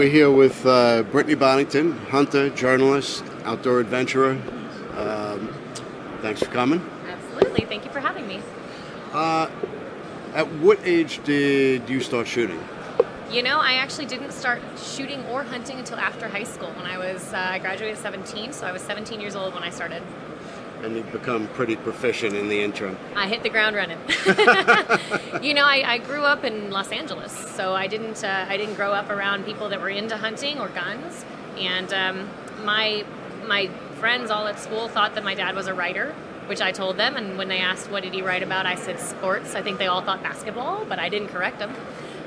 we're here with uh, Brittany Boddington, hunter, journalist, outdoor adventurer. Um, thanks for coming. Absolutely. Thank you for having me. Uh, at what age did you start shooting? You know, I actually didn't start shooting or hunting until after high school. When I was, uh, I graduated at 17, so I was 17 years old when I started. And you've become pretty proficient in the interim. I hit the ground running. you know, I, I, grew up in Los Angeles, so I didn't, uh, I didn't grow up around people that were into hunting or guns. And um, my, my friends all at school thought that my dad was a writer, which I told them. And when they asked what did he write about, I said sports. I think they all thought basketball, but I didn't correct them.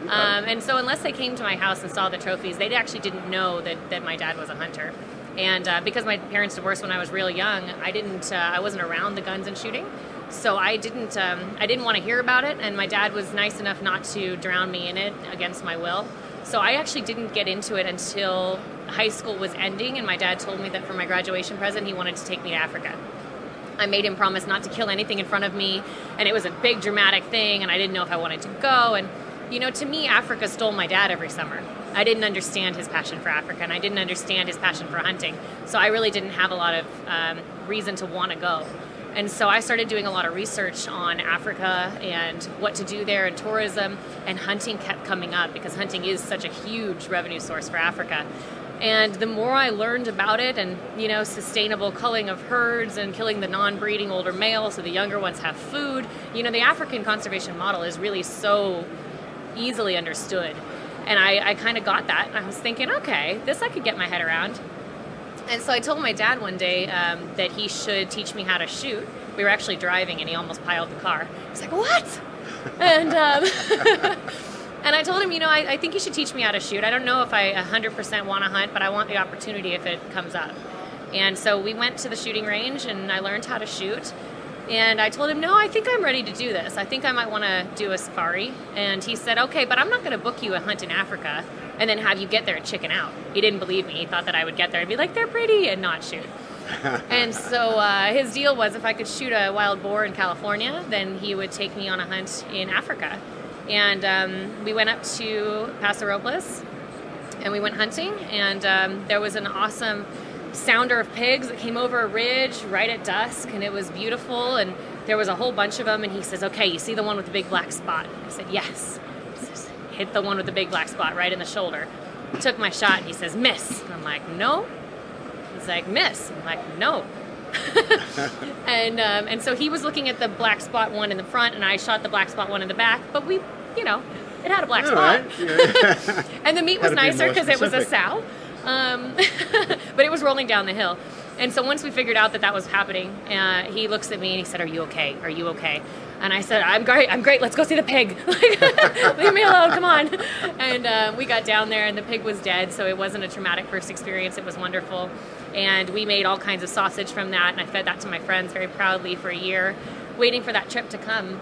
Um, and so unless they came to my house and saw the trophies, they actually didn't know that, that my dad was a hunter. And uh, because my parents divorced when I was real young, I didn't, uh, I wasn't around the guns and shooting. So I didn't, um, I didn't want to hear about it. And my dad was nice enough not to drown me in it against my will. So I actually didn't get into it until high school was ending, and my dad told me that for my graduation present, he wanted to take me to Africa. I made him promise not to kill anything in front of me, and it was a big dramatic thing, and I didn't know if I wanted to go. And you know, to me, Africa stole my dad every summer. I didn't understand his passion for Africa, and I didn't understand his passion for hunting. So I really didn't have a lot of um, reason to want to go. And so I started doing a lot of research on Africa and what to do there and tourism, and hunting kept coming up because hunting is such a huge revenue source for Africa. And the more I learned about it and, you know, sustainable culling of herds and killing the non breeding older males so the younger ones have food, you know, the African conservation model is really so easily understood. And I, I kind of got that. I was thinking, okay, this I could get my head around. And so I told my dad one day um, that he should teach me how to shoot. We were actually driving and he almost piled the car. He's like, what? and um, and I told him, you know, I, I, think you should teach me how to shoot. I don't know if I 100% want to hunt, but I want the opportunity if it comes up. And so we went to the shooting range and I learned how to shoot. And I told him, no, I think I'm ready to do this. I think I might want to do a safari. And he said, okay, but I'm not going to book you a hunt in Africa and then have you get there and chicken out. He didn't believe me. He thought that I would get there and be like, they're pretty and not shoot. and so uh, his deal was if I could shoot a wild boar in California, then he would take me on a hunt in Africa. And um, we went up to Paso Robles and we went hunting. And um, there was an awesome sounder of pigs that came over a ridge right at dusk, and it was beautiful. And there was a whole bunch of them. And he says, "Okay, you see the one with the big black spot?" I said, "Yes." Says, Hit the one with the big black spot right in the shoulder. Took my shot. And he says, "Miss." I'm like, "No." He's like, "Miss." I'm like, "No." and um, and so he was looking at the black spot one in the front, and I shot the black spot one in the back. But we, you know, it had a black All spot. Right. and the meat was nicer because it was a sow. Um, but it was rolling down the hill. And so once we figured out that that was happening, uh, he looks at me and he said, "Are you okay? Are you okay?" And I said, "I'm great. I'm great. Let's go see the pig. Leave me alone. Come on." And uh, we got down there, and the pig was dead. So it wasn't a traumatic first experience. It was wonderful, and we made all kinds of sausage from that, and I fed that to my friends very proudly for a year, waiting for that trip to come.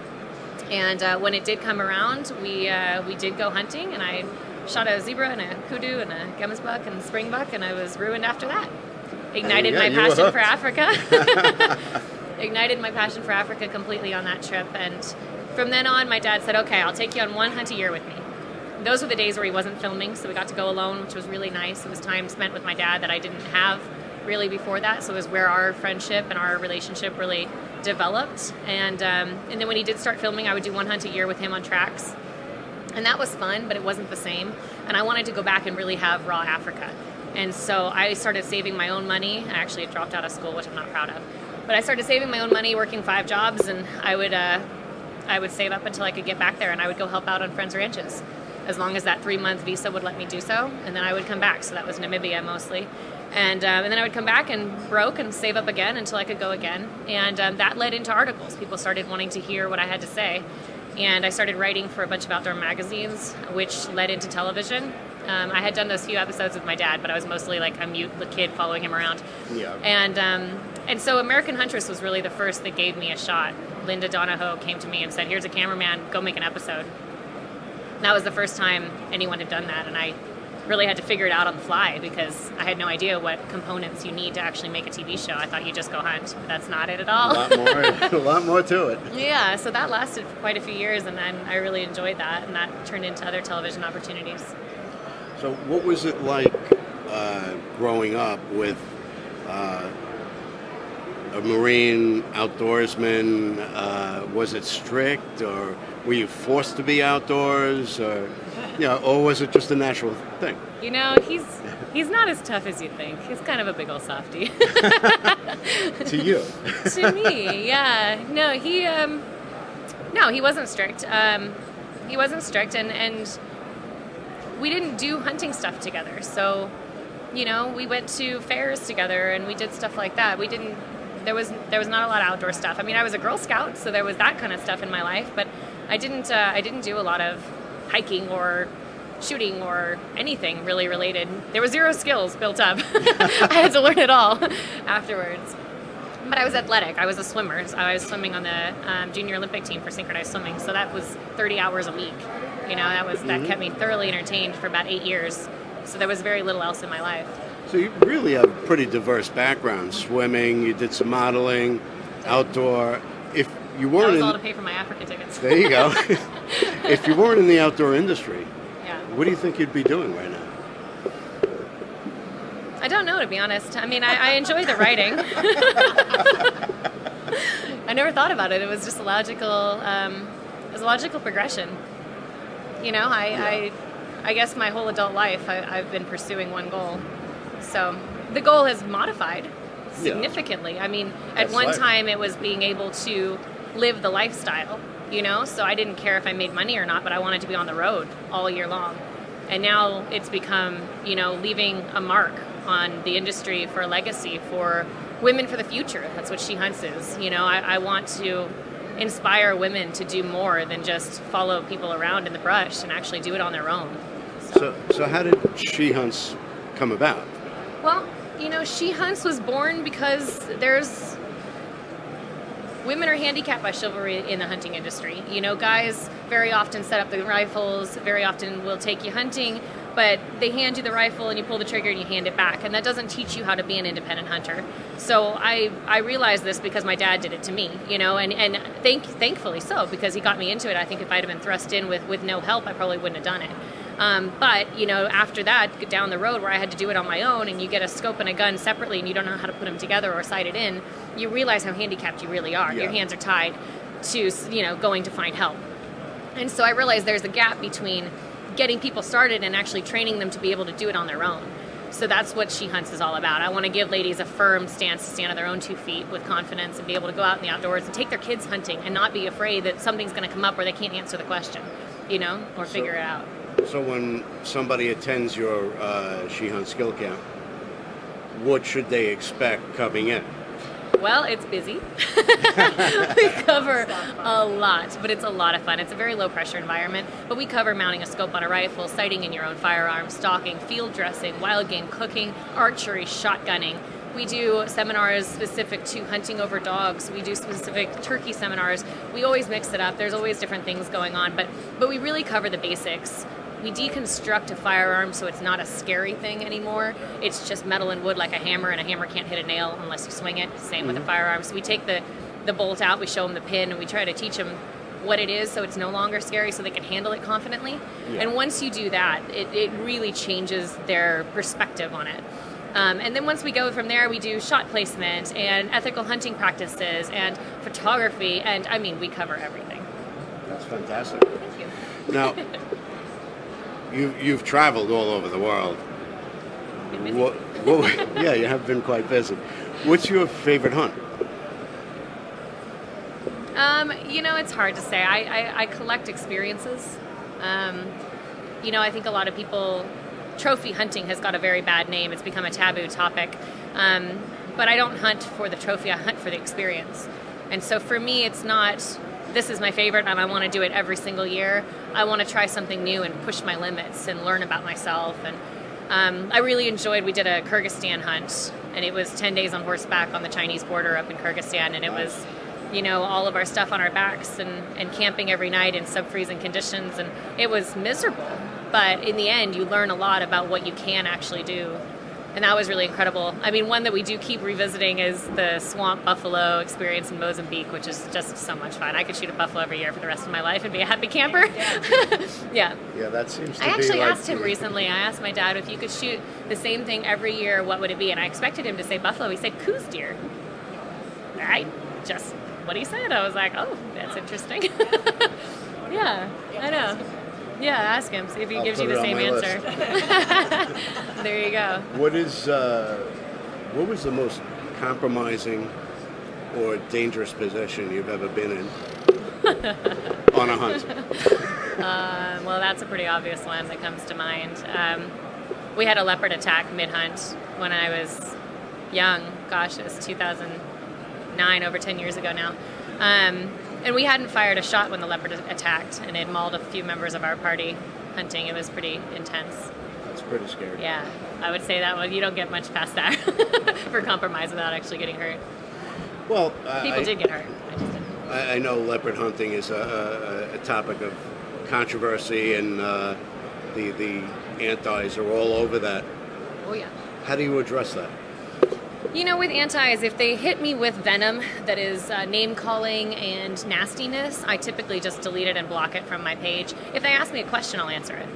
And uh, when it did come around, we uh, we did go hunting, and I shot a zebra and a kudu and a gemsbuck and a springbuck, and I was ruined after that. Ignited my passion for Africa. Ignited my passion for Africa completely on that trip, and from then on, my dad said, "Okay, I'll take you on one hunt a year with me." Those were the days where he wasn't filming, so we got to go alone, which was really nice. It was time spent with my dad that I didn't have really before that, so it was where our friendship and our relationship really developed. And um, and then when he did start filming, I would do one hunt a year with him on tracks and that was fun, but it wasn't the same. And I wanted to go back and really have raw Africa. And so I started saving my own money. I actually dropped out of school, which I'm not proud of. But I started saving my own money, working five jobs, and I would uh, I would save up until I could get back there, and I would go help out on friends' ranches, as long as that three month visa would let me do so. And then I would come back. So that was Namibia mostly. And, um, and then I would come back and broke and save up again until I could go again. And um, that led into articles. People started wanting to hear what I had to say and I started writing for a bunch of outdoor magazines, which led into television. Um, I had done those few episodes with my dad, but I was mostly like a mute kid following him around. Yeah. And um, and so American Huntress was really the first that gave me a shot. Linda Donahoe came to me and said, "Here's a cameraman, go make an episode." And that was the first time anyone had done that, and I really had to figure it out on the fly because I had no idea what components you need to actually make a TV show. I thought you just go hunt. But that's not it at all. A lot more, a lot more to it. Yeah, so that lasted for quite a few years, and then I really enjoyed that, and that turned into other television opportunities. So, what was it like uh, growing up with uh, a Marine outdoorsman? Uh, was it strict, or were you forced to be outdoors, or you know, or was it just a natural thing? You know, he's he's not as tough as you think. He's kind of a big old softy. to you? to me, yeah. No, he um, no, he wasn't strict. Um, he wasn't strict, and and we didn't do hunting stuff together. So, you know, we went to fairs together and we did stuff like that. We didn't. There was there was not a lot of outdoor stuff. I mean, I was a Girl Scout, so there was that kind of stuff in my life, but I didn't. Uh, I didn't do a lot of hiking or shooting or anything really related. There was zero skills built up. I had to learn it all afterwards. But I was athletic. I was a swimmer. So I was swimming on the um, junior Olympic team for synchronized swimming. So that was 30 hours a week. You know, that was that Mhm. kept me thoroughly entertained for about eight years. So there was very little else in my life. So you really have a pretty diverse background. Swimming, you did some modeling, outdoor. If you weren't was in, all to pay for my Africa tickets. there you go. if you weren't in the outdoor industry, yeah. what do you think you'd be doing right now? I don't know, to be honest. I mean, I, I enjoy the writing. I never thought about it. It was just a logical, um, it was a logical progression. You know, I, I, I guess my whole adult life, I, I've been pursuing one goal. So the goal has modified Yeah. significantly. I mean, at That's one life. time it was being able to live the lifestyle, you know, so I didn't care if I made money or not, but I wanted to be on the road all year long. And now it's become, you know, leaving a mark on the industry for a legacy for women for the future. That's what She Hunts is. You know, I, I want to inspire women to do more than just follow people around in the brush and actually do it on their own. So, so how did She Hunts come about? Well, you know, She Hunts was born because there's women are handicapped by chivalry in the hunting industry. You know, guys very often set up the rifles, very often will take you hunting, but they hand you the rifle and you pull the trigger and you hand it back, and that doesn't teach you how to be an independent hunter. So I I realized this because my dad did it to me, you know, and and thank thankfully so because he got me into it. I think if I'd have been thrust in with with no help, I probably wouldn't have done it. Um, but you know, after that, down the road where I had to do it on my own, and you get a scope and a gun separately, and you don't know how to put them together or sight it in, you realize how handicapped you really are. Your hands are tied to you know going to find help. And so I realized there's a gap between getting people started and actually training them to be able to do it on their own. So that's what She Hunts is all about. I want to give ladies a firm stance to stand on their own two feet with confidence and be able to go out in the outdoors and take their kids hunting and not be afraid that something's going to come up where they can't answer the question, you know, or So- figure it out. So when somebody attends your uh, skill camp, what should they expect coming in? Well, it's busy. we cover a lot, but it's a lot of fun. It's a very low pressure environment, but we cover mounting a scope on a rifle, sighting in your own firearm, stalking, field dressing, wild game cooking, archery, shotgunning. We do seminars specific to hunting over dogs. We do specific turkey seminars. We always mix it up. There's always different things going on, but but we really cover the basics. We deconstruct a firearm so it's not a scary thing anymore. It's just metal and wood like a hammer, and a hammer can't hit a nail unless you swing it. Same with a firearm. So we take the, the bolt out, we show them the pin, and we try to teach them what it is so it's no longer scary so they can handle it confidently. Yeah. And once you do that, it, it really changes their perspective on it. Um, and then once we go from there, we do shot placement and ethical hunting practices and photography, and I mean, we cover everything. That's fantastic. Thank you. Now, you, you've traveled all over the world. What, what, yeah, you have been quite busy. What's your favorite hunt? Um, you know, it's hard to say. I, I, I collect experiences. Um, you know, I think a lot of people, trophy hunting has got a very bad name. It's become a taboo topic. Um, but I don't hunt for the trophy, I hunt for the experience. And so for me, it's not, this is my favorite and I want to do it every single year. I want to try something new and push my limits and learn about myself. And um, I really enjoyed, we did a Kyrgyzstan hunt and it was 10 days on horseback on the Chinese border up in Kyrgyzstan. And it was, you know, all of our stuff on our backs and, and camping every night in sub freezing conditions. And it was miserable. But in the end, you learn a lot about what you can actually do and that was really incredible. I mean, one that we do keep revisiting is the swamp buffalo experience in Mozambique, which is just so much fun. I could shoot a buffalo every year for the rest of my life and be a happy camper. yeah. Yeah, that seems to I be actually like asked him the- recently. I asked my dad if you could shoot the same thing every year, what would it be? And I expected him to say buffalo. He said Coues deer. I just what he said. I was like, oh, that's interesting. yeah, I know. Yeah, ask him. See if he I'll gives you the same answer. there you go. What is uh, what was the most compromising or dangerous position you've ever been in on a hunt? Um, well, that's a pretty obvious one that comes to mind. Um, we had a leopard attack mid hunt when I was young. Gosh, it was 2009, over 10 years ago now. Um, and we hadn't fired a shot when the leopard attacked, and it mauled a few members of our party hunting. It was pretty intense. That's pretty scary. Yeah, I would say that one. You don't get much past that for compromise without actually getting hurt. Well, I- People I, did get hurt. I just didn't. I, I know leopard hunting is a, a, a topic of controversy, and uh, the the antis are all over that. Oh, yeah. How do you address that? You know, with antis, if they hit me with venom that is uh, name calling and nastiness, I typically just delete it and block it from my page. If they ask me a question, I'll answer it.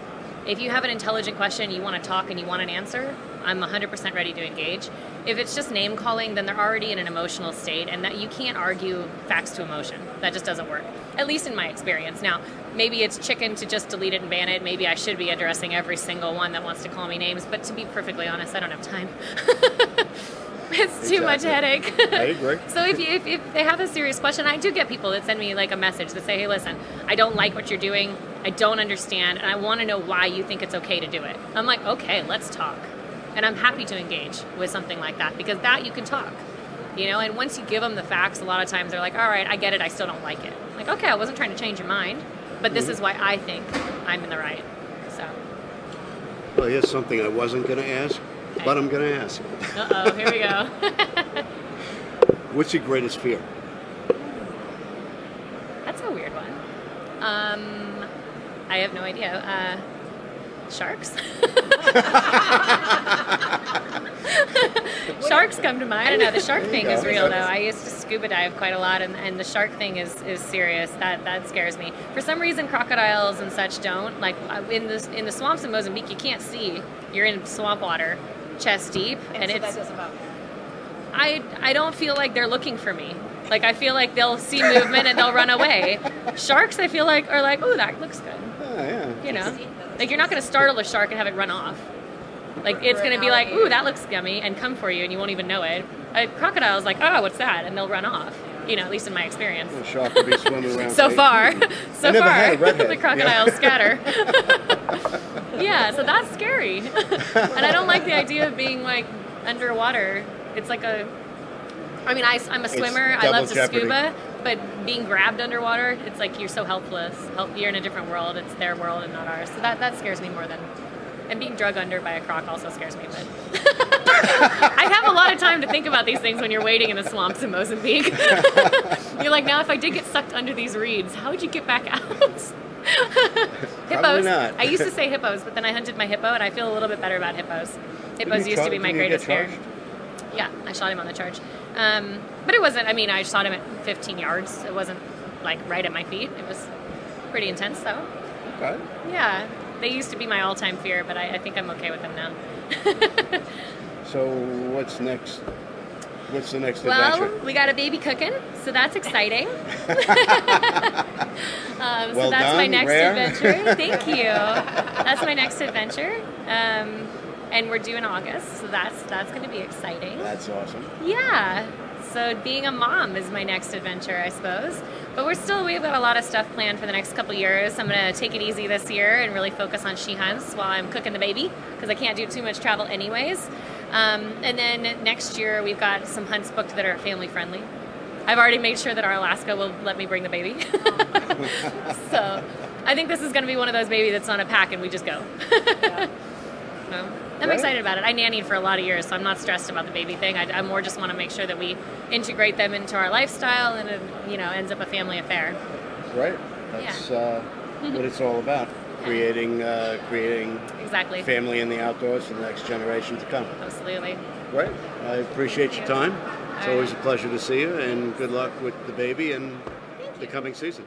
If you have an intelligent question, you want to talk and you want an answer, I'm 100% ready to engage. If it's just name calling, then they're already in an emotional state, and that you can't argue facts to emotion. That just doesn't work. At least in my experience. Now, maybe it's chicken to just delete it and ban it. Maybe I should be addressing every single one that wants to call me names. But to be perfectly honest, I don't have time. it's too much headache. I agree. so if, you, if, if they have a serious question, I do get people that send me like a message that say, "Hey, listen, I don't like what you're doing. I don't understand, and I want to know why you think it's okay to do it." I'm like, "Okay, let's talk," and I'm happy to engage with something like that because that you can talk. You know, and once you give them the facts, a lot of times they're like, "All right, I get it. I still don't like it." Like, okay, I wasn't trying to change your mind, but this is why I think I'm in the right. So, Well, here's something I wasn't going to ask, but I'm going to ask. uh oh, here we go. What's your greatest fear? That's a weird one. Um, have no idea. Uh, sharks. Sharks come to mind. I don't know. The shark thing is real, though. I used to scuba dive quite a lot, and, and the shark thing is, is serious. That that scares me. For some reason, crocodiles and such don't. Like uh, in the in the swamps in Mozambique, you can't see. You're in swamp water, chest deep, and, so it's that doesn't bother you. I I don't feel like they're looking for me. Like I feel like they'll see movement and they'll run away. Sharks, I feel like are like, oh, that looks good. You know, like you're not going to startle a shark and have it run off. Like it's going to be like, ooh, that looks yummy, and come for you, and you won't even know it. A crocodile's like, oh, what's that? And they'll run off. You know, at least in my experience. The shark be swimming around. So far, so far, the crocodiles scatter. yeah, so that's scary, and I don't like the idea of being like underwater. It's like a, I mean, I, am a swimmer. I love to jeopardy. scuba, but being grabbed underwater, it's like you're so helpless. Help, you're in a different world. It's their world and not ours. So that that scares me more than. And being drug under by a croc also scares me, but I have a lot of time to think about these things when you're wading in the swamps in Mozambique. you're like, now if I did get sucked under these reeds, how would you get back out? hippos. not. I used to say hippos, but then I hunted my hippo, and I feel a little bit better about hippos. Hippos used to be my greatest fear. Yeah, I shot him on the charge. Um, but it wasn't, I mean, I shot him at 15 yards. It wasn't like right at my feet. It was pretty intense though. Okay. Yeah, they used to be my all time fear, but I, I think I'm okay with them now. So what's next? What's the next adventure? Well, adventure? we got a baby cooking, so that's exciting. um, so Well that's my done, next rare. adventure. Thank you. That's my next adventure. Um, and we're due in August, so that's that's going to be exciting. That's awesome. Yeah. So being a mom is my next adventure, I suppose. But we're still we've got a lot of stuff planned for the next couple years. I'm gonna take it easy this year and really focus on she hunts while I'm cooking the baby because I can't do too much travel anyways. Um, and then next year we've got some hunts booked that are family friendly. I've already made sure that our Alaska will let me bring the baby. so I think this is going to be one of those baby that's on a pack and we just go. So, I'm right? excited about it. I nannied for a lot of years, so I'm not stressed about the baby thing. I, I more just want to make sure that we integrate them into our lifestyle, and it, you know, ends up a family affair. Right. That's yeah. uh, what it's all about. Creating, uh, creating exactly family in the outdoors for the next generation to come. Absolutely. Right. I appreciate your time. It's all always right. a pleasure to see you, and good luck with the baby and the coming season.